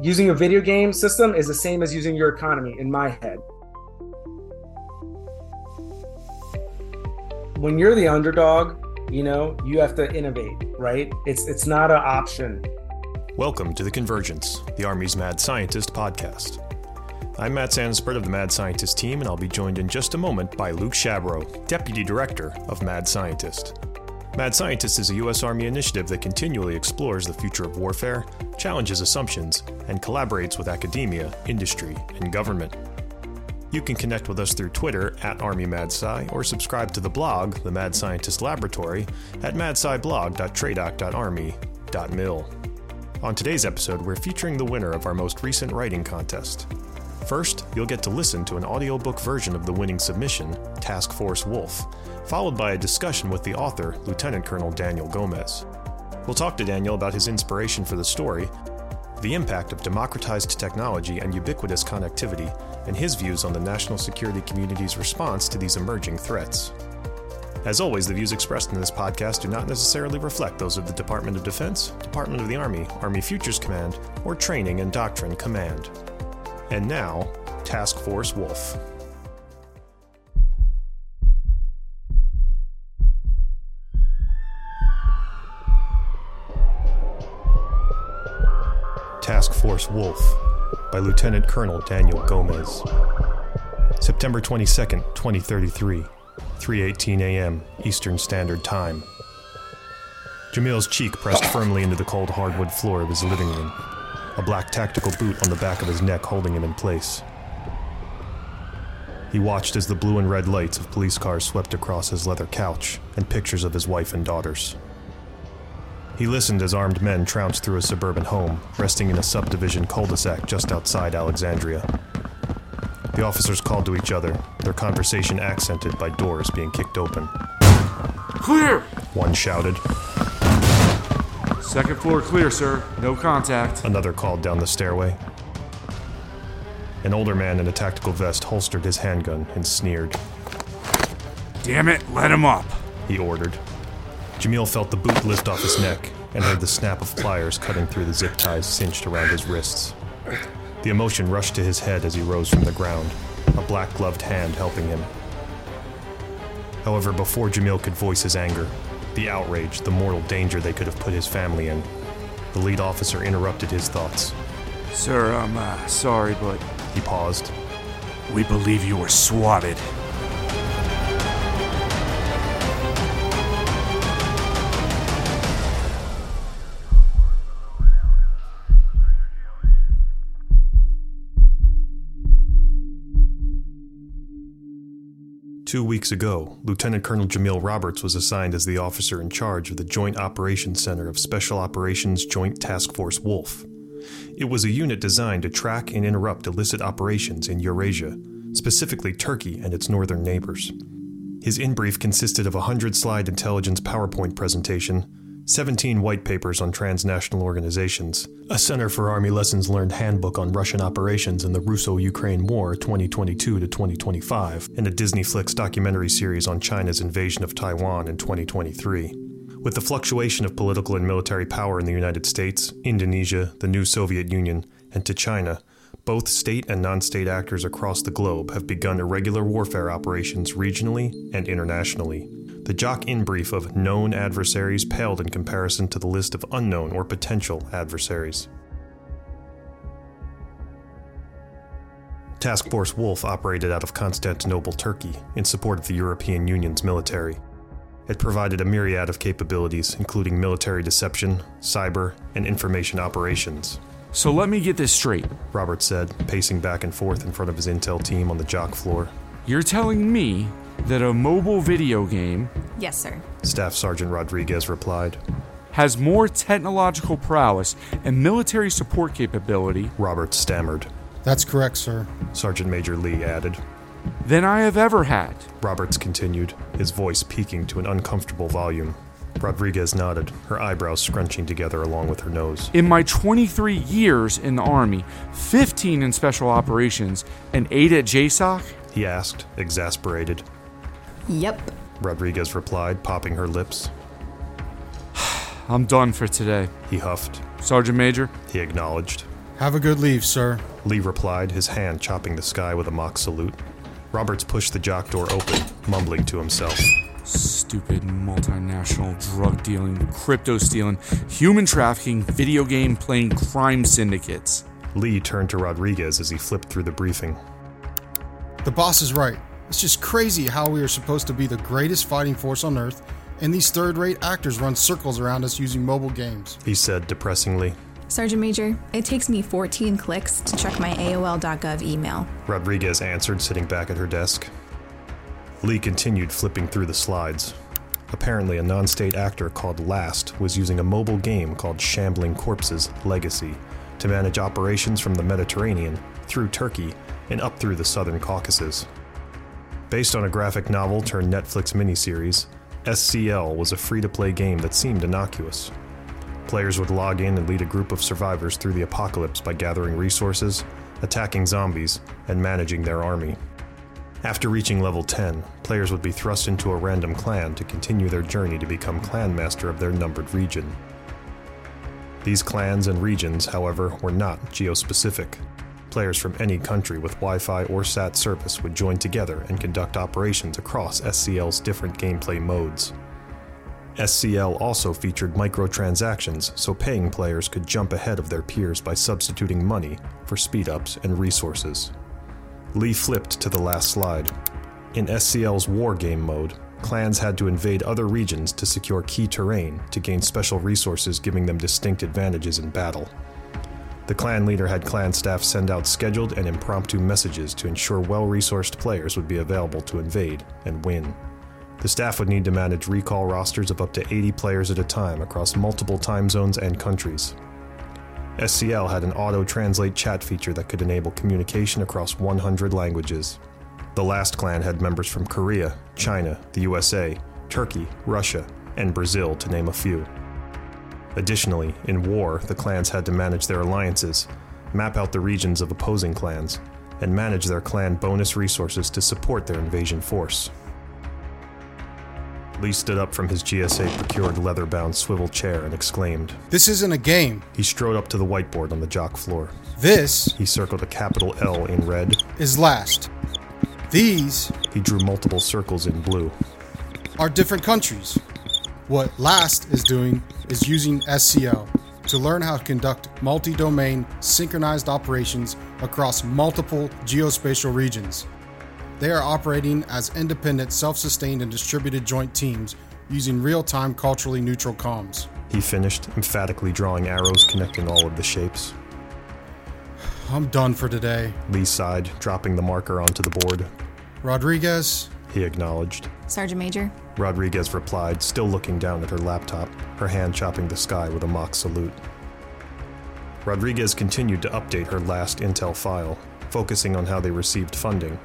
using a video game system is the same as using your economy in my head. When you're the underdog, you know, you have to innovate, right? It's it's not an option. Welcome to The Convergence, the Army's Mad Scientist podcast. I'm Matt Santaspirt of the Mad Scientist team, and I'll be joined in just a moment by Luke Shabro, Deputy Director of Mad Scientist. Mad Scientist is a U.S. Army initiative that continually explores the future of warfare, challenges assumptions, and collaborates with academia, industry, and government. You can connect with us through Twitter at ArmyMadSci or subscribe to the blog, The Mad Scientist Laboratory, at madsciblog.tradoc.army.mil. On today's episode, we're featuring the winner of our most recent writing contest. First, you'll get to listen to an audiobook version of the winning submission, Task Force Wolf, followed by a discussion with the author, Lieutenant Colonel Daniel Gomez. We'll talk to Daniel about his inspiration for the story, the impact of democratized technology and ubiquitous connectivity, and his views on the national security community's response to these emerging threats. As always, the views expressed in this podcast do not necessarily reflect those of the Department of Defense, Department of the Army, Army Futures Command, or Training and Doctrine Command. And now, Task Force Wolf. Task Force Wolf by Lieutenant Colonel Daniel Gomez. September 22nd, 2033, 3:18 a.m. Eastern Standard Time. Jamil's cheek pressed firmly into the cold hardwood floor of his living room, a black tactical boot on the back of his neck holding him in place. He watched as the blue and red lights of police cars swept across his leather couch and pictures of his wife and daughters. He listened as armed men trounced through a suburban home, resting in a subdivision cul de sac just outside Alexandria. The officers called to each other, their conversation accented by doors being kicked open. Clear! One shouted, Second floor clear, sir. No contact. another called down the stairway. An older man in a tactical vest holstered his handgun and sneered. Damn it, let him up. he ordered. Jamil felt the boot lift off his neck and heard the snap of pliers cutting through the zip ties cinched around his wrists. The emotion rushed to his head as he rose from the ground, a black gloved hand helping him. However, before Jamil could voice his anger, the outrage, the mortal danger they could have put his family in, the lead officer interrupted his thoughts. Sir, I'm uh, sorry, but He paused. we believe you were swatted. Two weeks ago, Lieutenant Colonel Jamil Roberts was assigned as the officer in charge of the Joint Operations Center of Special Operations Joint Task Force Wolf. It was a unit designed to track and interrupt illicit operations in Eurasia, specifically Turkey and its northern neighbors. His in brief consisted of a 100 slide intelligence PowerPoint presentation, 17 white papers on transnational organizations, a Center for Army Lessons Learned handbook on Russian operations in the Russo Ukraine War 2022 to 2025, and a Disney Flix documentary series on China's invasion of Taiwan in 2023. With the fluctuation of political and military power in the United States, Indonesia, the new Soviet Union, and to China, both state and non state actors across the globe have begun irregular warfare operations regionally and internationally. The JOC in brief of known adversaries paled in comparison to the list of unknown or potential adversaries. Task Force Wolf operated out of Constantinople, Turkey, in support of the European Union's military. It provided a myriad of capabilities, including military deception, cyber, and information operations. So let me get this straight. Robert said, pacing back and forth in front of his intel team on the JOC floor. You're telling me that a mobile video game Yes, sir. Staff Sergeant Rodriguez replied. has more technological prowess and military support capability Robert stammered. That's correct, sir. Sergeant Major Lee added. than I have ever had. Roberts continued, his voice peaking to an uncomfortable volume. Rodriguez nodded, her eyebrows scrunching together along with her nose. In my 23 years in the Army, 15 in Special Operations, and 8 at JSOC, He asked, exasperated. Yep. Rodriguez replied, popping her lips. I'm done for today. He huffed. Sergeant Major, He acknowledged. Have a good leave, sir. Lee replied, his hand chopping the sky with a mock salute. Roberts pushed the JOC door open, mumbling to himself. Stupid multinational drug dealing, crypto stealing, human trafficking, video game playing crime syndicates. Lee turned to Rodriguez as he flipped through the briefing. The boss is right. It's just crazy how we are supposed to be the greatest fighting force on Earth, and these third rate actors run circles around us using mobile games. He said depressingly. Sergeant Major, it takes me 14 clicks to check my AOL.gov email. Rodriguez answered, sitting back at her desk. Lee continued flipping through the slides. Apparently, a non state actor called Last was using a mobile game called Shambling Corpses Legacy to manage operations from the Mediterranean, through Turkey, and up through the southern Caucasus. Based on a graphic novel turned Netflix miniseries, SCL was a free to play game that seemed innocuous. Players would log in and lead a group of survivors through the apocalypse by gathering resources, attacking zombies, and managing their army. After reaching level 10, players would be thrust into a random clan to continue their journey to become clan master of their numbered region. These clans and regions, however, were not geospecific. Players from any country with Wi Fi or SAT service would join together and conduct operations across SCL's different gameplay modes. SCL also featured microtransactions so paying players could jump ahead of their peers by substituting money for speed ups and resources. Lee flipped to the last slide. In SCL's War Game mode, clans had to invade other regions to secure key terrain to gain special resources giving them distinct advantages in battle. The clan leader had clan staff send out scheduled and impromptu messages to ensure well resourced players would be available to invade and win. The staff would need to manage recall rosters of up to 80 players at a time across multiple time zones and countries. SCL had an auto translate chat feature that could enable communication across 100 languages. The last clan had members from Korea, China, the USA, Turkey, Russia, and Brazil, to name a few. Additionally, in war, the clans had to manage their alliances, map out the regions of opposing clans, and manage their clan bonus resources to support their invasion force. Lee stood up from his GSA procured leather bound swivel chair and exclaimed. This isn't a game. He strode up to the whiteboard on the JOC floor. This He circled a capital L in red. is last. These He drew multiple circles in blue. are different countries. What Last is doing is using SCL to learn how to conduct multi domain synchronized operations across multiple geospatial regions. They are operating as independent, self sustained, and distributed joint teams using real time, culturally neutral comms. He finished, emphatically drawing arrows connecting all of the shapes. I'm done for today. Lee sighed, dropping the marker onto the board. Rodriguez, He acknowledged. Sergeant Major, Rodriguez replied, still looking down at her laptop, her hand chopping the sky with a mock salute. Rodriguez continued to update her last intel file, focusing on how they received funding.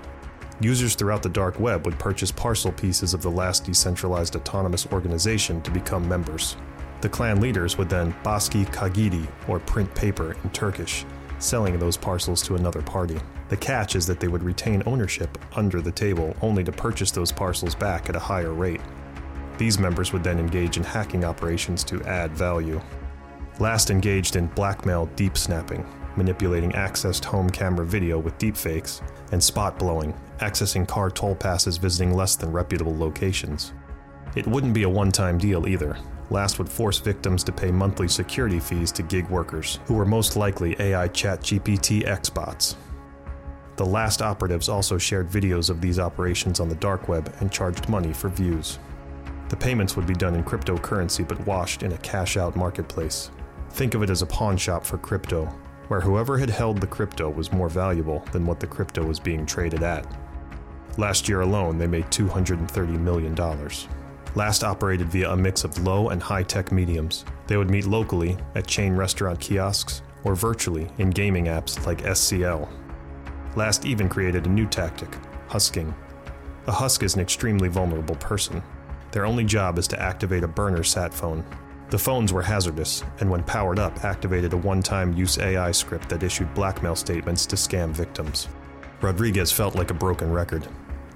Users throughout the dark web would purchase parcel pieces of the last decentralized autonomous organization to become members. The clan leaders would then baski kagidi, or print paper in Turkish, selling those parcels to another party. The catch is that they would retain ownership under the table only to purchase those parcels back at a higher rate. These members would then engage in hacking operations to add value. Last engaged in blackmail deep snapping, manipulating accessed home camera video with deepfakes, and spot blowing, accessing car toll passes visiting less than reputable locations. It wouldn't be a one time deal either. Last would force victims to pay monthly security fees to gig workers, who were most likely AI Chat GPT X bots. The last operatives also shared videos of these operations on the dark web and charged money for views. The payments would be done in cryptocurrency but washed in a cash out marketplace. Think of it as a pawn shop for crypto, where whoever had held the crypto was more valuable than what the crypto was being traded at. Last year alone, they made $230 million. Last operated via a mix of low and high tech mediums. They would meet locally at chain restaurant kiosks or virtually in gaming apps like SCL. Last even created a new tactic husking. A husk is an extremely vulnerable person. Their only job is to activate a burner sat phone. The phones were hazardous, and when powered up, activated a one time use AI script that issued blackmail statements to scam victims. Rodriguez felt like a broken record.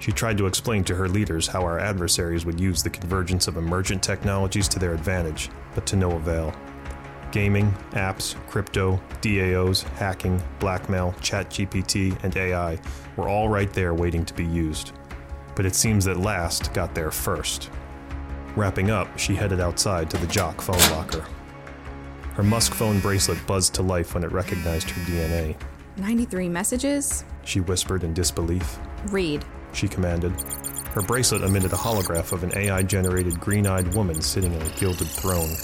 She tried to explain to her leaders how our adversaries would use the convergence of emergent technologies to their advantage, but to no avail. Gaming, apps, crypto, DAOs, hacking, blackmail, ChatGPT, and AI were all right there waiting to be used. But it seems that last got there first. Wrapping up, she headed outside to the JOC phone locker. Her Musk phone bracelet buzzed to life when it recognized her DNA. 93 messages? She whispered in disbelief. Read. She commanded. Her bracelet emitted a holograph of an AI generated green eyed woman sitting on a gilded throne.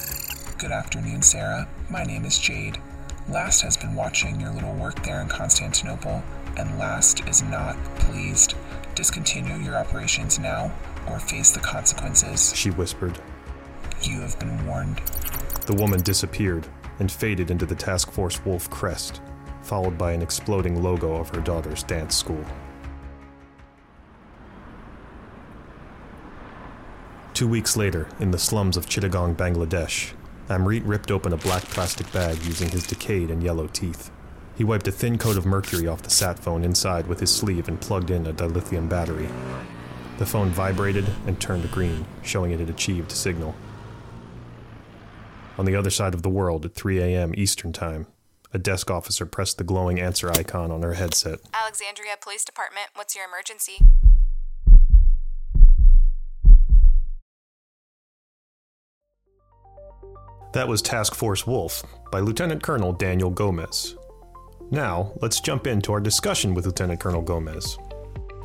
Good afternoon, Sarah. My name is Jade. Last has been watching your little work there in Constantinople, and Last is not pleased. Discontinue your operations now or face the consequences. She whispered. You have been warned. The woman disappeared and faded into the Task Force Wolf crest, followed by an exploding logo of her daughter's dance school. Two weeks later, in the slums of Chittagong, Bangladesh, Amrit ripped open a black plastic bag using his decayed and yellow teeth. He wiped a thin coat of mercury off the sat phone inside with his sleeve and plugged in a dilithium battery. The phone vibrated and turned green, showing it had achieved signal. On the other side of the world at 3 a.m. Eastern Time, a desk officer pressed the glowing answer icon on her headset. Alexandria Police Department, what's your emergency? That was Task Force Wolf by Lieutenant Colonel Daniel Gomez. Now, let's jump into our discussion with Lieutenant Colonel Gomez.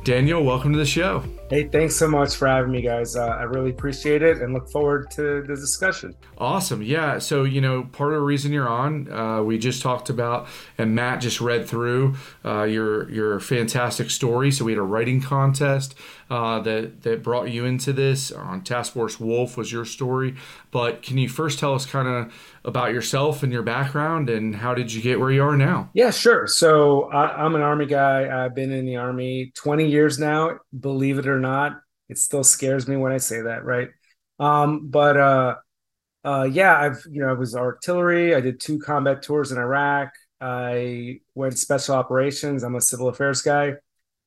Daniel, welcome to the show. Hey, thanks so much for having me, guys. Uh, I really appreciate it and look forward to the discussion. Awesome. Yeah. So, you know, part of the reason you're on, uh, we just talked about, and Matt just read through uh, your your fantastic story. So we had a writing contest uh, that that brought you into this. On Task Force Wolf was your story, but can you first tell us kind of about yourself and your background and how did you get where you are now? Yeah, sure. So I, I'm an Army guy. I've been in the Army 20 years now. Believe it or not, it still scares me when I say that, right? Um, but uh, uh, yeah, I've you know I was artillery. I did two combat tours in Iraq. I went special operations. I'm a civil affairs guy.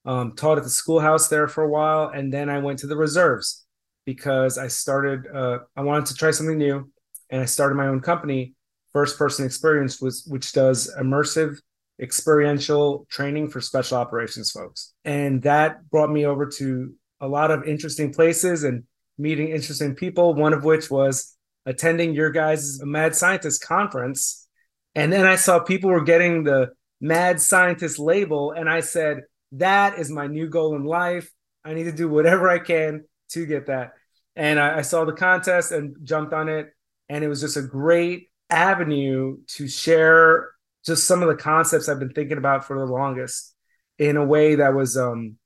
Um, taught at the schoolhouse there for a while, and then I went to the reserves because I started. Uh, I wanted to try something new, and I started my own company. First Person Xperience was which does immersive experiential training for special operations folks, and that brought me over to a lot of interesting places and meeting interesting people. One of which was attending your guys' Mad Scientist conference, and then I saw people were getting the Mad Scientist label, and I said that is my new goal in life. I need to do whatever I can to get that. And I, I, saw the contest and jumped on it. And it was just a great avenue to share just some of the concepts I've been thinking about for the longest in a way that was um,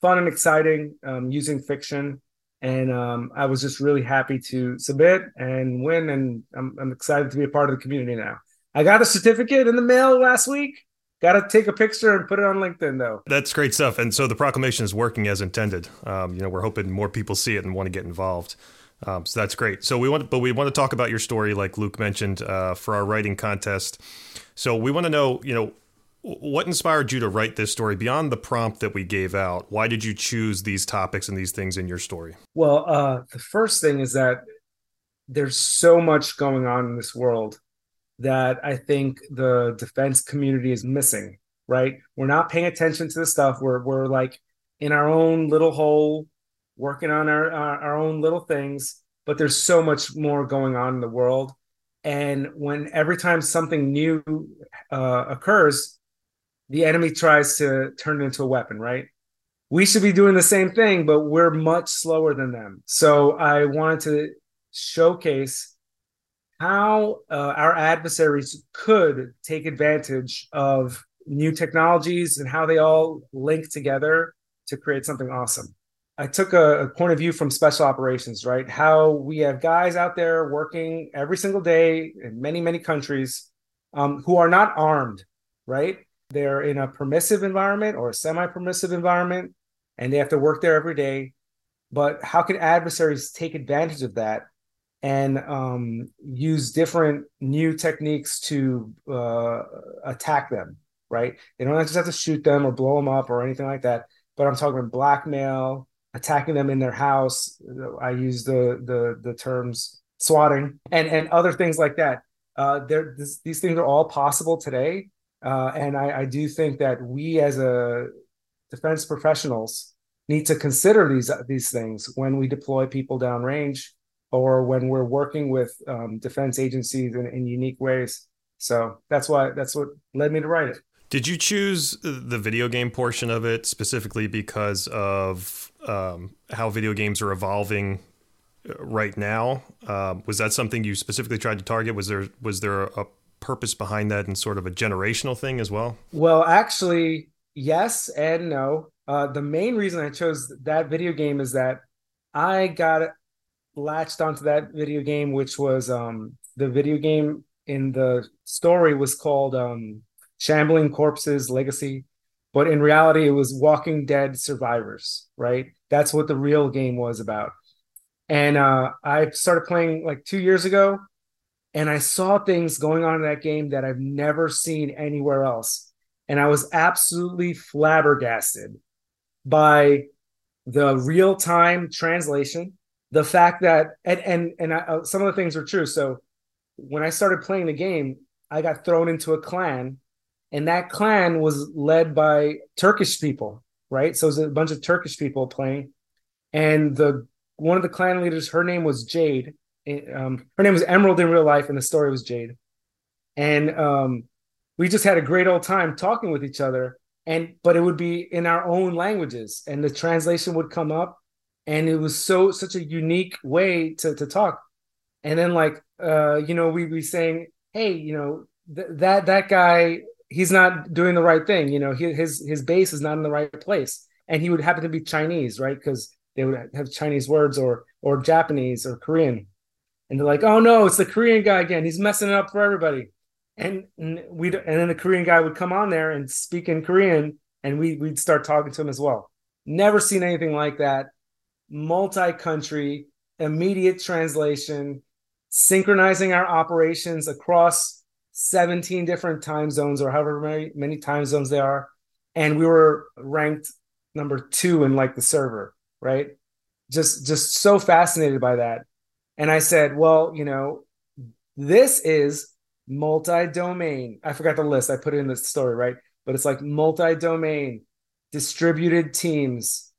fun and exciting um, using fiction. And um, I was just really happy to submit and win. And I'm, I'm excited to be a part of the community now. I got a certificate in the mail last week Got to take a picture and put it on LinkedIn, though. That's great stuff. And so the proclamation is working as intended. Um, you know, we're hoping more people see it and want to get involved. Um, so that's great. So we want, but we want to talk about your story, like Luke mentioned, uh, for our writing contest. So we want to know, you know, what inspired you to write this story beyond the prompt that we gave out? Why did you choose these topics and these things in your story? Well, uh, the first thing is that there's so much going on in this world that I think the defense community is missing, right? We're not paying attention to the stuff. We're we're like in our own little hole, working on our our, our own little things, but there's so much more going on in the world. And when every time something new uh, occurs, the enemy tries to turn it into a weapon, right? We should be doing the same thing, but we're much slower than them. So I wanted to showcase how uh, our adversaries could take advantage of new technologies and how they all link together to create something awesome. I took a, a, point of view from special operations, right? How we have guys out there working every single day in many, many countries um, who are not armed, right? They're in a permissive environment or a semi permissive environment, and they have to work there every day. But how can adversaries take advantage of that and um, use different new techniques to uh, attack them. Right? They don't just have to shoot them or blow them up or anything like that. But I'm talking about blackmail, attacking them in their house. I use the the the terms swatting and and other things like that. uh, there these things are all possible today, uh, and I, I do think that we as a defense professionals need to consider these these things when we deploy people downrange or when we're working with um, defense agencies in, in unique ways. So that's why that's what led me to write it. Did you choose the video game portion of it specifically because of um, how video games are evolving uh, right now? Uh, was that something you specifically tried to target? Was there was there a purpose behind that and sort of a generational thing as well? Well, actually, yes and no. Uh, the main reason I chose that video game is that I got latched onto that video game, which was um, the video game in the story was called um, Shambling Corpses Legacy, but in reality, it was Walking Dead Survivors, right? That's what the real game was about. And uh, I started playing like two years ago, and I saw things going on in that game that I've never seen anywhere else. And I was absolutely flabbergasted by the real time translation, the fact that, and, and, and I, uh, some of the things are true. So when I started playing the game, I got thrown into a clan and that clan was led by Turkish people, right? So it was a bunch of Turkish people playing, and the one of the clan leaders, her name was Jade. Um, her name was Emerald in real life, and the story was Jade. And um, we just had a great old time talking with each other. And but it would be in our own languages, and the translation would come up, and it was so such a unique way to to talk. And then like uh, you know, we be saying, hey, you know, th- that that guy he's not doing the right thing. You know, his his base is not in the right place, and he would happen to be Chinese, right? Because they would have Chinese words or or Japanese or Korean, and they're like, "Oh no, it's the Korean guy again. He's messing it up for everybody." And and we and then the Korean guy would come on there and speak in Korean, and we we'd start talking to him as well. Never seen anything like that. Multi-country, immediate translation, synchronizing our operations across 17 different time zones or however many, many time zones there are. And we were ranked number two in like the server, right? Just just so fascinated by that. And I said, well, you know, this is multi-domain. I forgot the list. I put it in the story, right? But it's like multi-domain, distributed teams,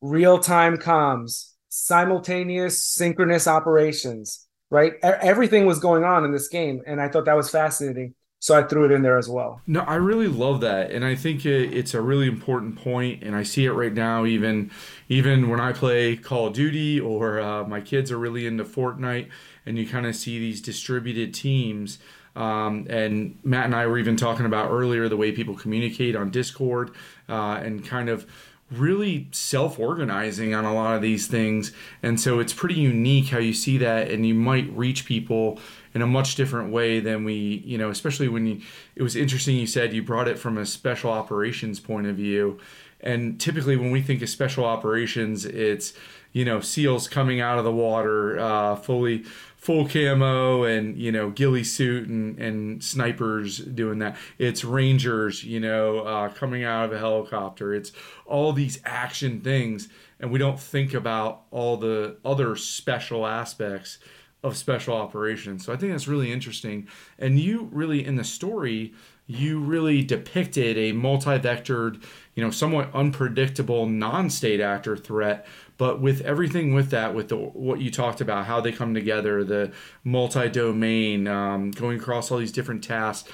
real-time comms, simultaneous synchronous operations right? Everything was going on in this game, and I thought that was fascinating. So I threw it in there as well. No, I really love that, and I think it's a really important point. and I see it right now. Even, even when I play Call of Duty or uh, my kids are really into Fortnite, and you kind of see these distributed teams. Um, and Matt and I were even talking about earlier the way people communicate on Discord uh, and kind of really self-organizing on a lot of these things and so it's pretty unique how you see that and you might reach people in a much different way than we you know especially when you it was interesting you said you brought it from a special operations point of view. And typically when we think of special operations it's you know seals coming out of the water uh, fully full camo and you know ghillie suit and, and snipers doing that. It's rangers you know uh, coming out of a helicopter. It's all these action things. And we don't think about all the other special aspects of special operations so i think that's really interesting and you really in the story you really depicted a multi-vectored you know somewhat unpredictable non-state actor threat but with everything with that, with the what you talked about, how they come together, the multi-domain, um, going across all these different tasks,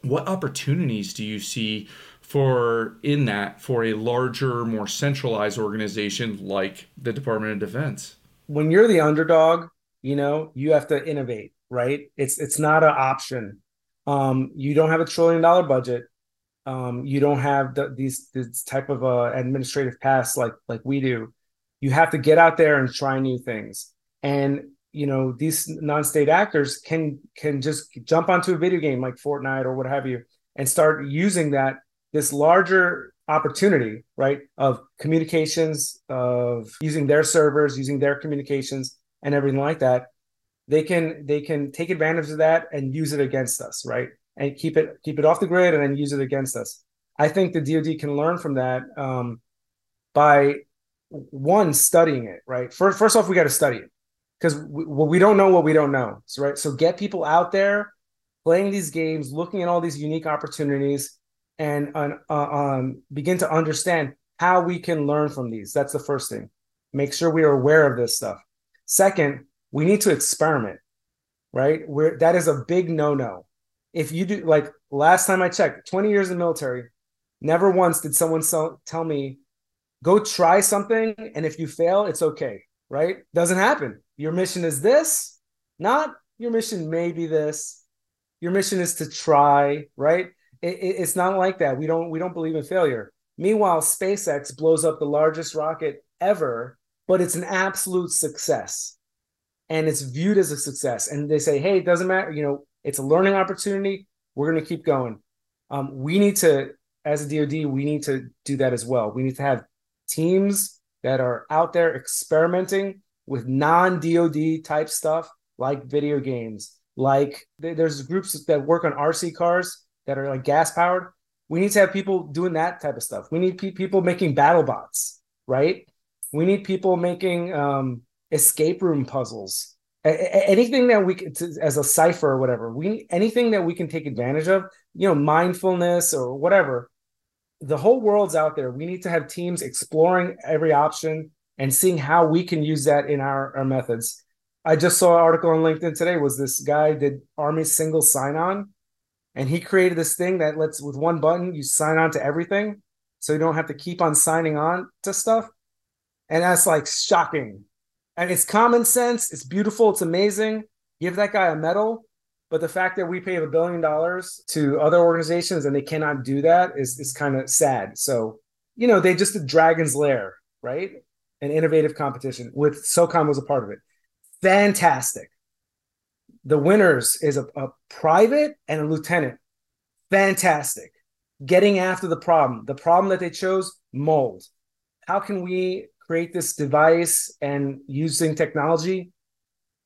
what opportunities do you see for in that for a larger, more centralized organization like the Department of Defense? When you're the underdog, you know you have to innovate, right? It's it's not an option. Um, you don't have a trillion dollar budget. Um, you don't have the, these this type of uh, administrative paths like like we do you have to get out there and try new things and you know these non-state actors can can just jump onto a video game like fortnite or what have you and start using that this larger opportunity right of communications of using their servers using their communications and everything like that they can they can take advantage of that and use it against us right and keep it keep it off the grid and then use it against us i think the dod can learn from that um, by one studying it right first first off we got to study it because we, well, we don't know what we don't know so right so get people out there playing these games, looking at all these unique opportunities, and uh, um, begin to understand how we can learn from these. That's the first thing. Make sure we are aware of this stuff. Second, we need to experiment, right? Where that is a big no-no. If you do like last time I checked, 20 years in the military, never once did someone so, tell me, go try something, and if you fail, it's okay, right? Doesn't happen. Your mission is this, not your mission may be this. Your mission is to try, right? It, it, it's not like that. We don't we don't believe in failure. Meanwhile, SpaceX blows up the largest rocket ever, but it's an absolute success. And it's viewed as a success. And they say, hey, it doesn't matter. You know, it's a learning opportunity. We're going to keep going. Um, we need to, as a DoD, we need to do that as well. We need to have teams that are out there experimenting with non DoD type stuff like video games, like there's groups that work on RC cars that are like gas powered we need to have people doing that type of stuff. We need pe- people making battle bots, right? We need people making um, escape room puzzles. A- anything that we can, as a cipher or whatever, we anything that we can take advantage of, you know, mindfulness or whatever. The whole world's out there. We need to have teams exploring every option and seeing how we can use that in our, our methods. I just saw an article on LinkedIn today. Was this guy did Army single sign on? and he created this thing that lets with one button you sign on to everything so you don't have to keep on signing on to stuff and that's like shocking. And it's common sense. It's beautiful. It's amazing. Give that guy a medal. But the fact that we pay a billion dollars to other organizations and they cannot do that is, is kind of sad. So you know they just did dragon's lair right? An innovative competition with socom was a part of it. Fantastic. The winners is a, a private and a lieutenant. Fantastic. Getting after the problem. The problem that they chose mold. How can we create this device and using technology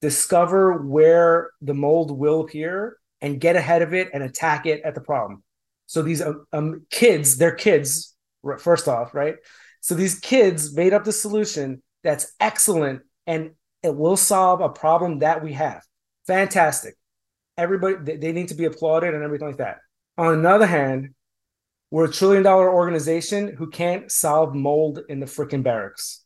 discover where the mold will appear and get ahead of it and attack it at the problem. So these um, um, kids, they're kids, first off, right? So these kids made up the solution that's excellent and it will solve a problem that we have. Fantastic. Everybody, they need to be applauded and everything like that. On the other hand, we're a trillion dollar organization who can't solve mold in the freaking barracks.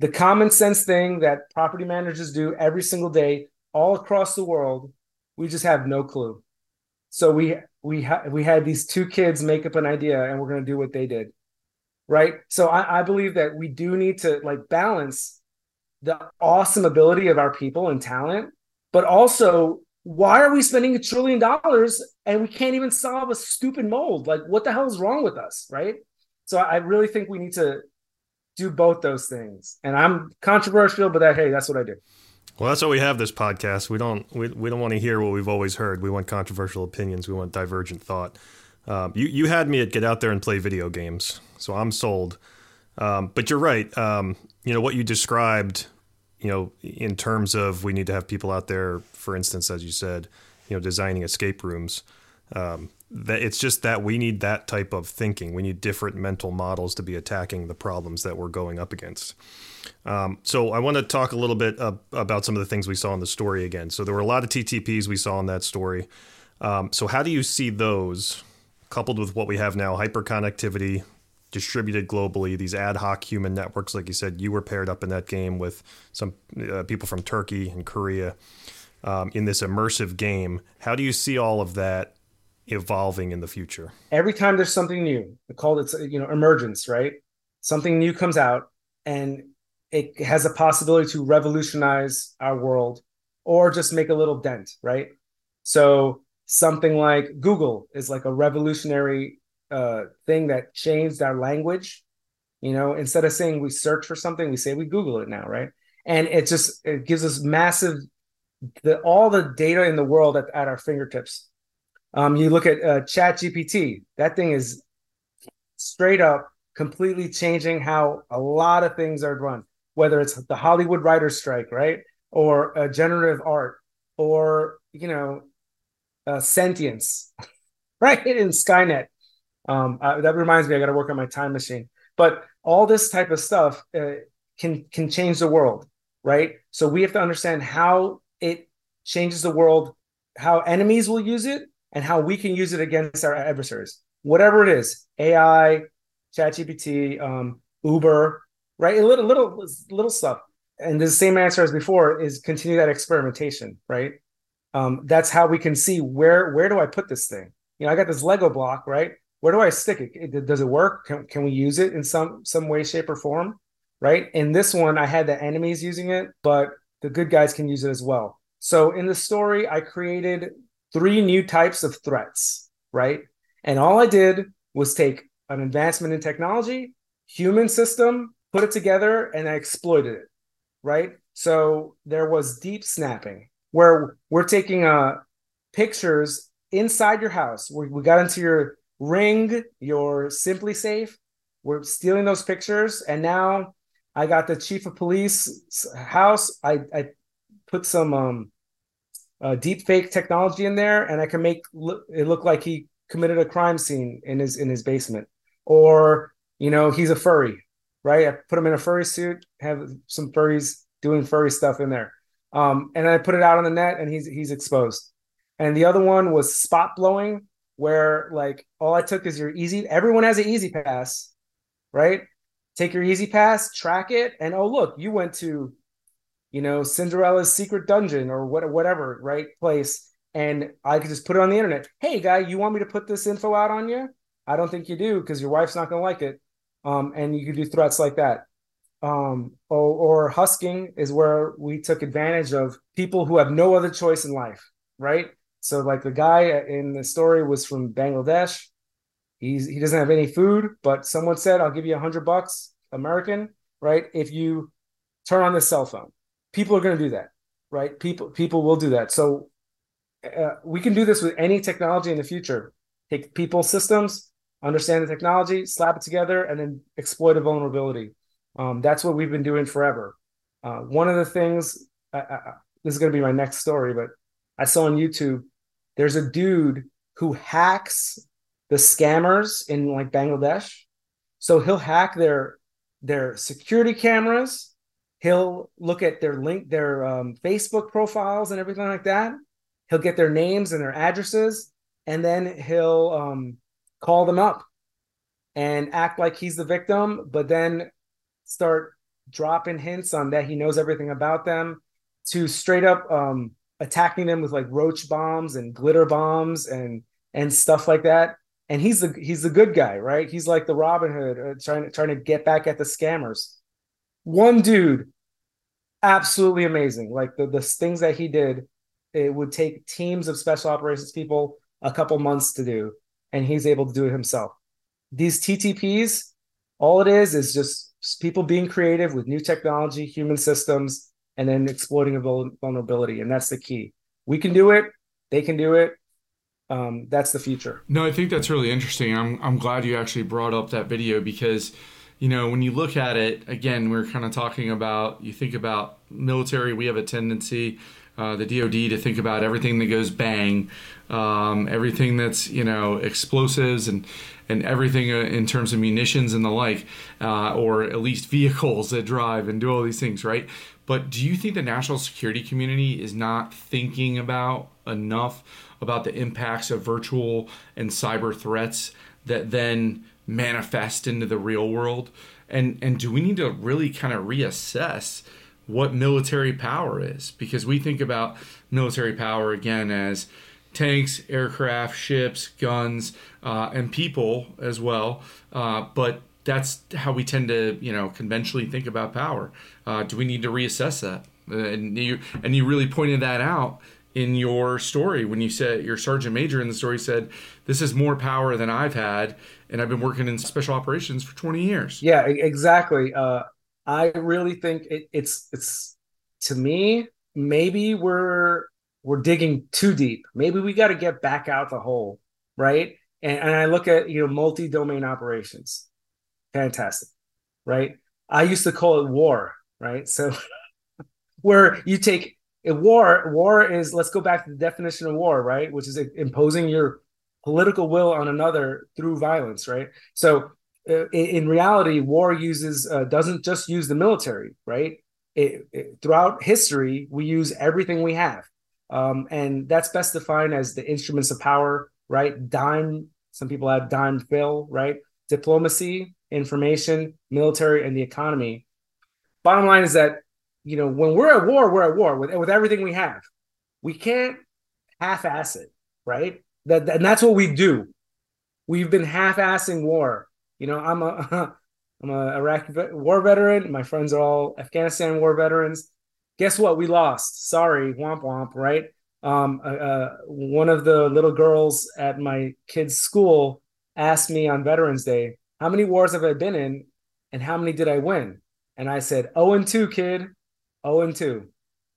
The common sense thing that property managers do every single day all across the world, we just have no clue. So we we ha- we had these two kids make up an idea and we're going to do what they did. Right? So I, I believe that we do need to like balance the awesome ability of our people and talent, but also why are we spending a trillion dollars and we can't even solve a stupid mold? Like, what the hell is wrong with us, right? So I really think we need to do both those things. And I'm controversial, but that hey, that's what I do. Well, that's why we have this podcast. We don't we, we don't want to hear what we've always heard. We want controversial opinions. We want divergent thought. Um, you you had me at get out there and play video games, so I'm sold. Um, but you're right. Um, you know what you described you know in terms of we need to have people out there for instance as you said you know designing escape rooms um, that it's just that we need that type of thinking. We need different mental models to be attacking the problems that we're going up against. Um, so i want to talk a little bit uh, about some of the things we saw in the story again. So there were a lot of ttps we saw in that story. Um, so how do you see those coupled with what we have now hyperconnectivity distributed globally, these ad hoc human networks, like you said, you were paired up in that game with some uh, people from Turkey and Korea um, in this immersive game. How do you see all of that evolving in the future? Every time there's something new, we call it, you know, emergence, right? Something new comes out and it has a possibility to revolutionize our world or just make a little dent, right? So something like Google is like a revolutionary uh, thing that changed our language. You know, instead of saying we search for something, we say we Google it now, right? And it just it gives us massive the all the data in the world at, at our fingertips. Um, you look at uh, Chat GPT, that thing is straight up completely changing how a lot of things are run, whether it's the Hollywood writers strike, right? Or uh, generative art, or, you know, uh, sentience, right? In Skynet. Um, uh, that reminds me, I got to work on my time machine. But all this type of stuff uh, can can change the world, right? So we have to understand how it changes the world how enemies will use it and how we can use it against our adversaries. Whatever it is, AI, ChatGPT, um, Uber, right? A little, little, little stuff. And the same answer as before is continue that experimentation, right? Um, that's how we can see where where do I put this thing? You know, I got this Lego block, right? Where do I stick it? it does it work? Can, can we use it in some some way, shape, or form? Right. In this one, I had the enemies using it, but the good guys can use it as well. So in the story, I created three new types of threats, right? And all I did was take an advancement in technology, human system, put it together, and I exploited it, right? So there was deep snapping where we're taking uh, pictures inside your house. We, we got into your ring, your SimpliSafe. We're stealing those pictures, and now I got the chief of police house. I, I put some um, uh, deep fake technology in there, and I can make look, it look like he committed a crime scene in his in his basement, or you know he's a furry, right? I put him in a furry suit, have some furries doing furry stuff in there, um, and I put it out on the net, and he's he's exposed. And the other one was spot blowing, where like all I took is your easy. Everyone has an E-ZPass, right? Take your E-ZPass, track it, and oh look, you went to you know, Cinderella's secret dungeon or what, whatever, right place. And I could just put it on the internet. Hey, guy, you want me to put this info out on you? I don't think you do because your wife's not to like it. Um, and you could do threats like that. Um, or, or husking is where we took advantage of people who have no other choice in life, right? So, like the guy in the story was from Bangladesh. He's he doesn't have any food, but someone said, "I'll give you a hundred bucks, American, right? If you turn on this cell phone." people are going to do that, right? People people will do that. So uh, we can do this with any technology in the future. Take people systems, understand the technology, slap it together, and then exploit a vulnerability. Um, that's what we've been doing forever. Uh, one of the things I, I, this is going to be my next story, but I saw on YouTube there's a dude who hacks the scammers in like Bangladesh. So he'll hack their their security cameras He'll look at their link, their um, Facebook profiles and everything like that. He'll get their names and their addresses, and then he'll um, call them up and act like he's the victim, but then start dropping hints on that he knows everything about them to straight up um, attacking them with like roach bombs and glitter bombs and and stuff like that. And he's the he's the good guy, right? He's like the Robin Hood, uh, trying to trying to get back at the scammers one dude absolutely amazing like the, the things that he did it would take teams of special operations people a couple months to do and he's able to do it himself these ttps all it is is just people being creative with new technology human systems and then exploiting a vulnerability and that's the key. We can do it they can do it um, that's the future. No i think that's really interesting. I'm, I'm glad you actually brought up that video because you know, when you look at it, again, we're kind of talking about, you think about military, we have a tendency, uh, the DoD, to think about everything that goes bang, um, everything that's, you know, explosives and, and everything uh, in terms of munitions and the like, uh, or at least vehicles that drive and do all these things, right? But do you think the national security community is not thinking about enough about the impacts of virtual and cyber threats that then manifest into the real world? And and do we need to really kind of reassess what military power is? Because we think about military power again as tanks, aircraft, ships, guns, uh, and people as well. Uh, but that's how we tend to, you know, conventionally think about power. Uh, do we need to reassess that? Uh, and you and you really pointed that out in your story when you said your sergeant major in the story said this is more power than I've had and I've been working in special operations for 20 years. Yeah, exactly. Uh, I really think it, it's it's to me maybe we're we're digging too deep. Maybe we got to get back out the hole, right? And, and I look at you know multi-domain operations, fantastic, right? I used to call it war, right? So where you take a war, war is let's go back to the definition of war, right? Which is imposing your political will on another through violence, right? So in, in, reality, war uses uh, doesn't just use the military, right? It, it, throughout history, we use everything we have. Um, and that's best defined as the instruments of power, right? Dime, some people have DIMEFIL, right? Diplomacy, information, military, and the economy. Bottom line is that, you know, when we're at war, we're at war with, with everything we have. We can't half ass it, right? That, and that's what we do. We've been half assing war. You know, I'm a I'm a Iraqi war veteran. My friends are all Afghanistan war veterans. Guess what? We lost. Sorry, womp womp. Right? Um, uh, uh, one of the little girls at my kid's school asked me on Veterans Day, "How many wars have I been in, and how many did I win?" And I said, "Oh and two, kid. Oh and two.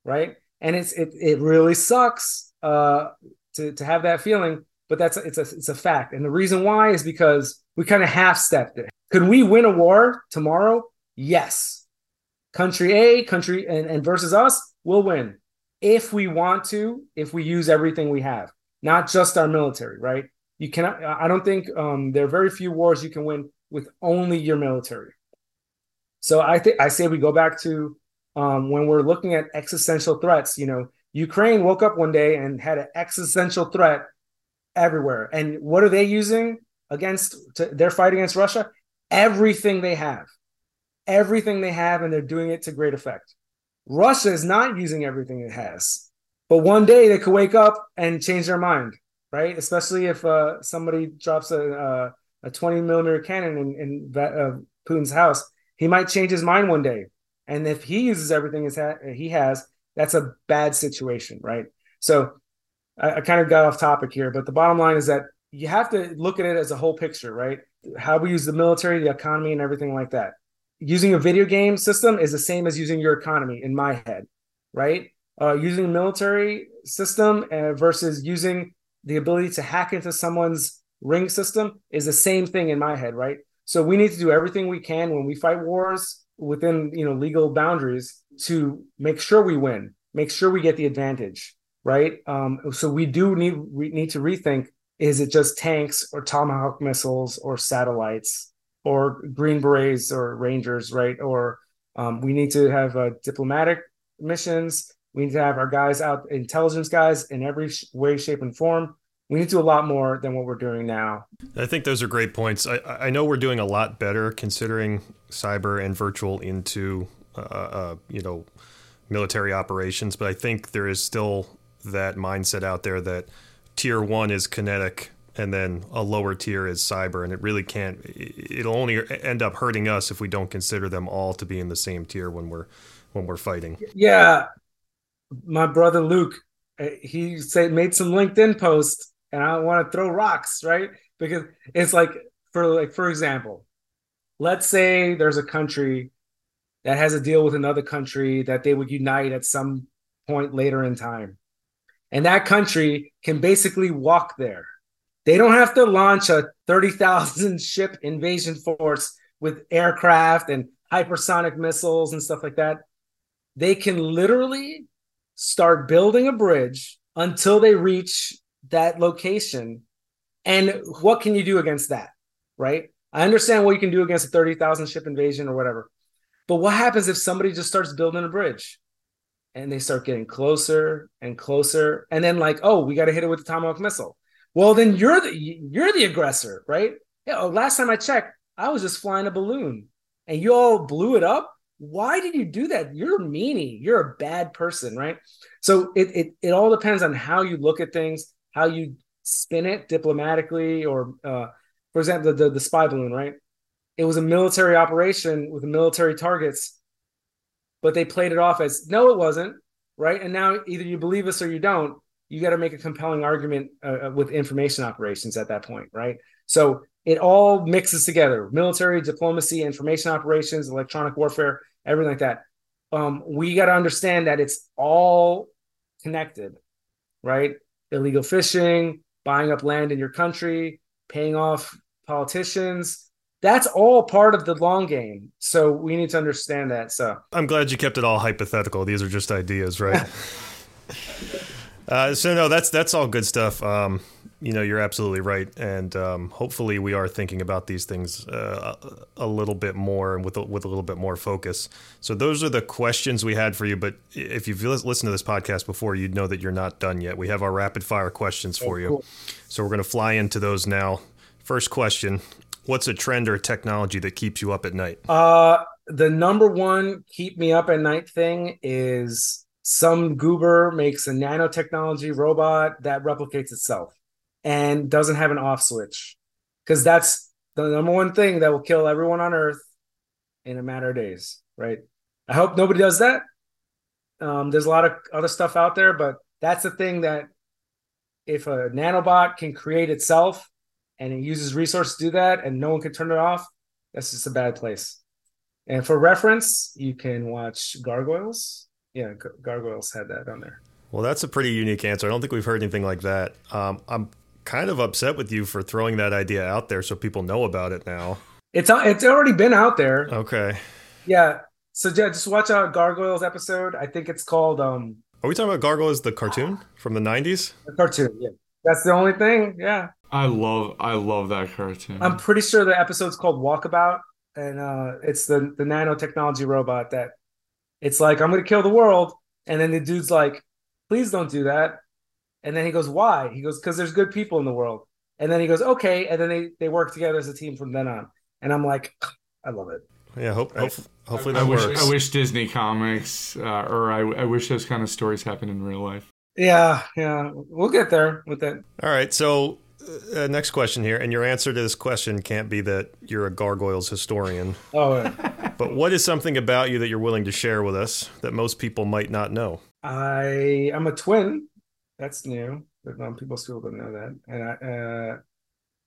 Right? And it's it it really sucks uh, to to have that feeling, but that's it's a it's a fact. And the reason why is because we kind of half stepped it. Could we win a war tomorrow? Yes. Country A, country and, and versus us, we'll win if we want to, if we use everything we have, not just our military, right? You cannot, I don't think um, there are very few wars you can win with only your military. So I think I say we go back to um, when we're looking at existential threats. You know, Ukraine woke up one day and had an existential threat everywhere. And what are they using against to, their fight against Russia? everything they have, everything they have, and they're doing it to great effect. Russia is not using everything it has, but one day they could wake up and change their mind, right? Especially if uh, somebody drops a, a, a 20 millimeter cannon in, in uh, Putin's house, he might change his mind one day. And if he uses everything he has, that's a bad situation, right? So I, I kind of got off topic here, but the bottom line is that you have to look at it as a whole picture, right? how we use the military, the economy, and everything like that. Using a video game system is the same as using your economy in my head, right? Uh, using a military system uh, versus using the ability to hack into someone's ring system is the same thing in my head, right? So we need to do everything we can when we fight wars within you know legal boundaries to make sure we win, make sure we get the advantage, right? Um, so we do need we need to rethink is it just tanks or tomahawk missiles or satellites or green berets or rangers right or um, we need to have uh, diplomatic missions we need to have our guys out intelligence guys in every way shape and form. We need to do a lot more than what we're doing now. I think those are great points. I, I know we're doing a lot better considering cyber and virtual into uh, uh, you know military operations but i think there is still that mindset out there that tier one is kinetic and then a lower tier is cyber and it really can't it'll only end up hurting us if we don't consider them all to be in the same tier when we're when we're fighting. Yeah my brother luke uh, he said made some linkedin posts and i want to throw rocks right because it's like for like for example let's say there's a country that has a deal with another country that they would unite at some point later in time and that country can basically walk there. They don't have to launch a 30,000 ship invasion force with aircraft and hypersonic missiles and stuff like that. They can literally start building a bridge until they reach that location. And what can you do against that? Right? I understand what you can do against a 30,000 ship invasion or whatever. But what happens if somebody just starts building a bridge? and they start getting closer and closer and then like oh we got to hit it with the tomahawk missile well then you're the you're the aggressor right yeah oh, last time i checked i was just flying a balloon and you all blew it up why did you do that you're meanie you're a bad person right so it, it it all depends on how you look at things how you spin it diplomatically or uh, for example the, the, the spy balloon right it was a military operation with military targets but they played it off as no, it wasn't, right? And now either you believe us or you don't. You got to make a compelling argument uh, uh, with information operations at that point, right? So it all mixes together: military, diplomacy, information operations, electronic warfare, everything like that. Um, we got to understand that it's all connected, right? Illegal fishing, buying up land in your country, paying off politicians, that's all part of the long game. So we need to understand that. So I'm glad you kept it all hypothetical. These are just ideas, right? Uh, so no, that's that's all good stuff. Um, you know, you're absolutely right, and um, hopefully, we are thinking about these things uh, a little bit more and with a, with a little bit more focus. So those are the questions we had for you. But if you've listened to this podcast before, you'd know that you're not done yet. We have our rapid fire questions for oh, you, cool. so we're going to fly into those now. First question: What's a trend or technology that keeps you up at night? Uh, the number one keep me up at night thing is some goober makes a nanotechnology robot that replicates itself and doesn't have an off switch. Because that's the number one thing that will kill everyone on earth in a matter of days right? I hope nobody does that. Um, there's a lot of other stuff out there but that's the thing that if a nanobot can create itself and it uses resources to do that and no one can turn it off that's just a bad place. And for reference you can watch gargoyles yeah, Gargoyles had that on there. Well, that's a pretty unique answer. I don't think we've heard anything like that. Um, I'm kind of upset with you for throwing that idea out there so people know about it now. It's it's already been out there. Okay. Yeah. So yeah, just watch a Gargoyles episode. I think it's called. um Are we talking about Gargoyles the cartoon from the '90s? The cartoon. Yeah. That's the only thing. Yeah. I love I love that cartoon. I'm pretty sure the episode's called Walkabout, and uh, it's the the nanotechnology robot that it's like, I'm going to kill the world. And then the dude's like, please don't do that. And then he goes, why? He goes, because there's good people in the world. And then he goes, okay. And then they, they work together as a team from then on. And I'm like, I love it. Yeah, hope, hope hopefully that I works. Wish, I wish Disney comics, uh, or I, I wish those kind of stories happened in real life. Yeah, yeah, we'll get there with it. All right, so uh, next question here, and your answer to this question can't be that you're a gargoyles historian. Oh, yeah. but what is something about you that you're willing to share with us that most people might not know? I am a twin. That's new, but um, people still don't know that. And I, uh,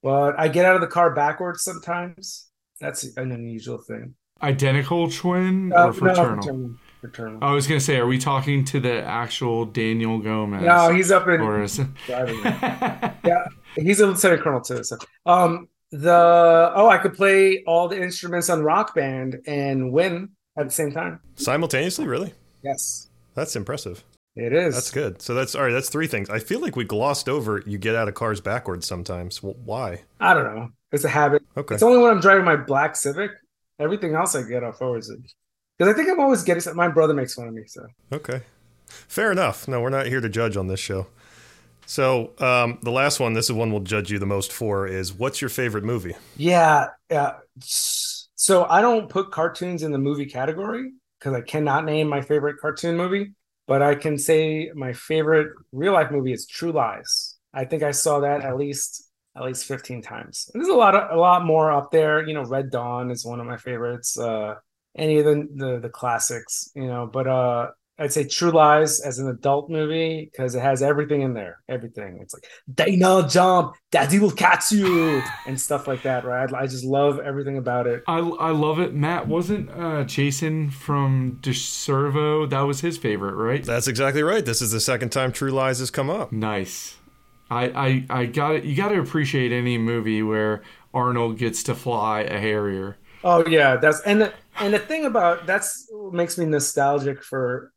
well, I get out of the car backwards sometimes. That's an unusual thing. Identical twin uh, or fraternal? No, fraternal? Fraternal. I was gonna say, are we talking to the actual Daniel Gomez? No, he's up in. Or is... yeah, He's a lieutenant colonel too. So, um, the oh, I could play all the instruments on Rock Band and win at the same time simultaneously. Really? Yes. That's impressive. It is. That's good. So that's all right. That's three things. I feel like we glossed over. You get out of cars backwards sometimes. Well, why? I don't know. It's a habit. Okay. It's only when I'm driving my black Civic. Everything else I get off forwards. Because I think I'm always getting. My brother makes fun of me. So. Okay. Fair enough. No, we're not here to judge on this show. So um, the last one, this is one we'll judge you the most for, is what's your favorite movie? Yeah, yeah. So I don't put cartoons in the movie category because I cannot name my favorite cartoon movie, but I can say my favorite real life movie is True Lies. I think I saw that at least at least 15 times. And there's a lot of a lot more up there. You know, Red Dawn is one of my favorites. Uh any of the the, the classics, you know, but uh I'd say True Lies as an adult movie because it has everything in there. Everything. It's like Dana jump, Daddy will catch you, and stuff like that. Right? I just love everything about it. I, I love it. Matt wasn't uh, Jason from DeServo. That was his favorite, right? That's exactly right. This is the second time True Lies has come up. Nice. I I, I got it. You got to appreciate any movie where Arnold gets to fly a Harrier. Oh yeah, that's and the, and the thing about that's makes me nostalgic for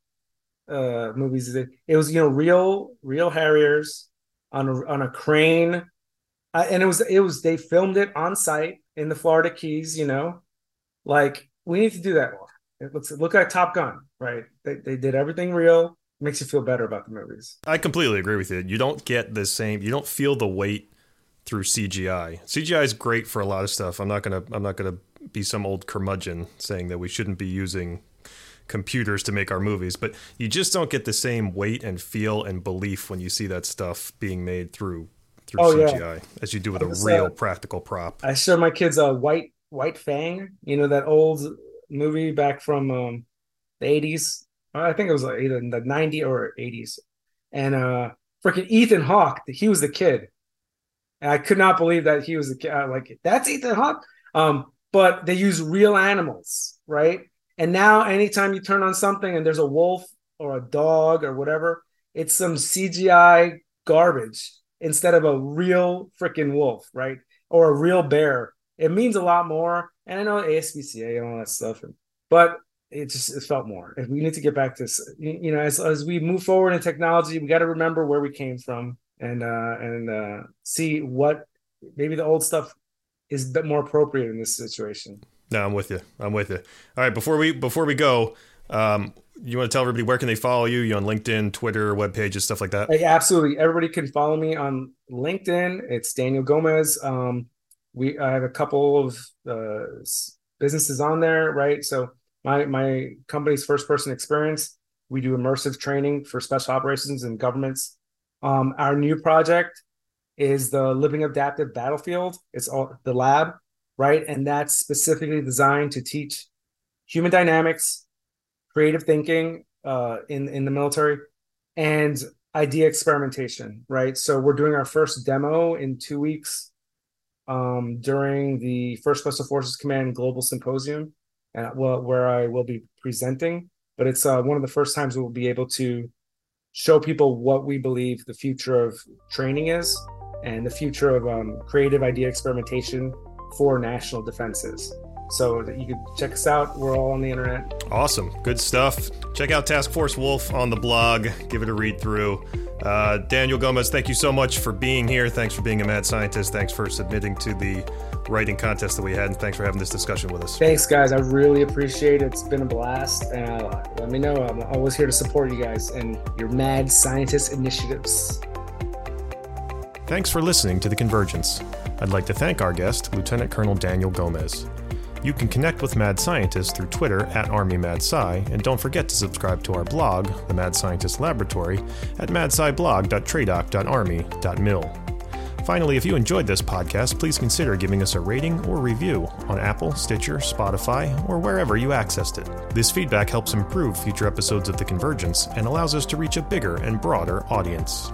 uh, movies. It, it was you know real real Harriers on a, on a crane, uh, and it was it was they filmed it on site in the Florida Keys. You know, like we need to do that more. Let's look at Top Gun, right? They they did everything real. It makes you feel better about the movies. I completely agree with you. You don't get the same. You don't feel the weight through CGI. CGI is great for a lot of stuff. I'm not gonna I'm not gonna be some old curmudgeon saying that we shouldn't be using computers to make our movies, but you just don't get the same weight and feel and belief when you see that stuff being made through through oh, CGI yeah. as you do with a real uh, practical prop. I showed my kids a White White Fang, you know that old movie back from um, the 80s. I think it was like either in the 90s or 80s. And uh freaking Ethan Hawke, he was the kid. And I could not believe that he was the kid. Like, that's Ethan Hawke. Um, but they use real animals, right? And now, anytime you turn on something and there's a wolf or a dog or whatever, it's some CGI garbage instead of a real freaking wolf, right? Or a real bear. It means a lot more. And I know ASPCA and all that stuff, but it just it felt more. If we need to get back to you know as as we move forward in technology, we got to remember where we came from and uh and uh see what maybe the old stuff is more appropriate in this situation. No, I'm with you. I'm with you. All right, before we before we go, um, you want to tell everybody where can they follow you? You on LinkedIn, Twitter, web pages, stuff like that? Absolutely. Everybody can follow me on LinkedIn. It's Daniel Gomez. Um, we I have a couple of uh, businesses on there, right? So my my company's First Person Xperience. We do immersive training for special operations and governments. Um, our new project is the Living Adaptive Battlefield. It's all the lab, right? And that's specifically designed to teach human dynamics, creative thinking uh, in in the military, and idea experimentation, right? So we're doing our first demo in two weeks um, during the First Special Forces Command Global Symposium, uh, where I will be presenting. But it's uh, one of the first times we'll be able to show people what we believe the future of training is and the future of um, creative idea experimentation for national defenses. So that you can check us out. We're all on the internet. Awesome. Good stuff. Check out Task Force Wolf on the blog. Give it a read through. Uh, Daniel Gomez, thank you so much for being here. Thanks for being a mad scientist. Thanks for submitting to the writing contest that we had. And thanks for having this discussion with us. Thanks, guys. I really appreciate it. It's been a blast. And uh, let me know. I'm always here to support you guys and your mad scientist initiatives. Thanks for listening to The Convergence. I'd like to thank our guest, Lieutenant Colonel Daniel Gomez. You can connect with Mad Scientist through Twitter at ArmyMadSci, and don't forget to subscribe to our blog, The Mad Scientist Laboratory, at madsciblog.tradoc.army.mil. Finally, if you enjoyed this podcast, please consider giving us a rating or review on Apple, Stitcher, Spotify, or wherever you accessed it. This feedback helps improve future episodes of The Convergence and allows us to reach a bigger and broader audience.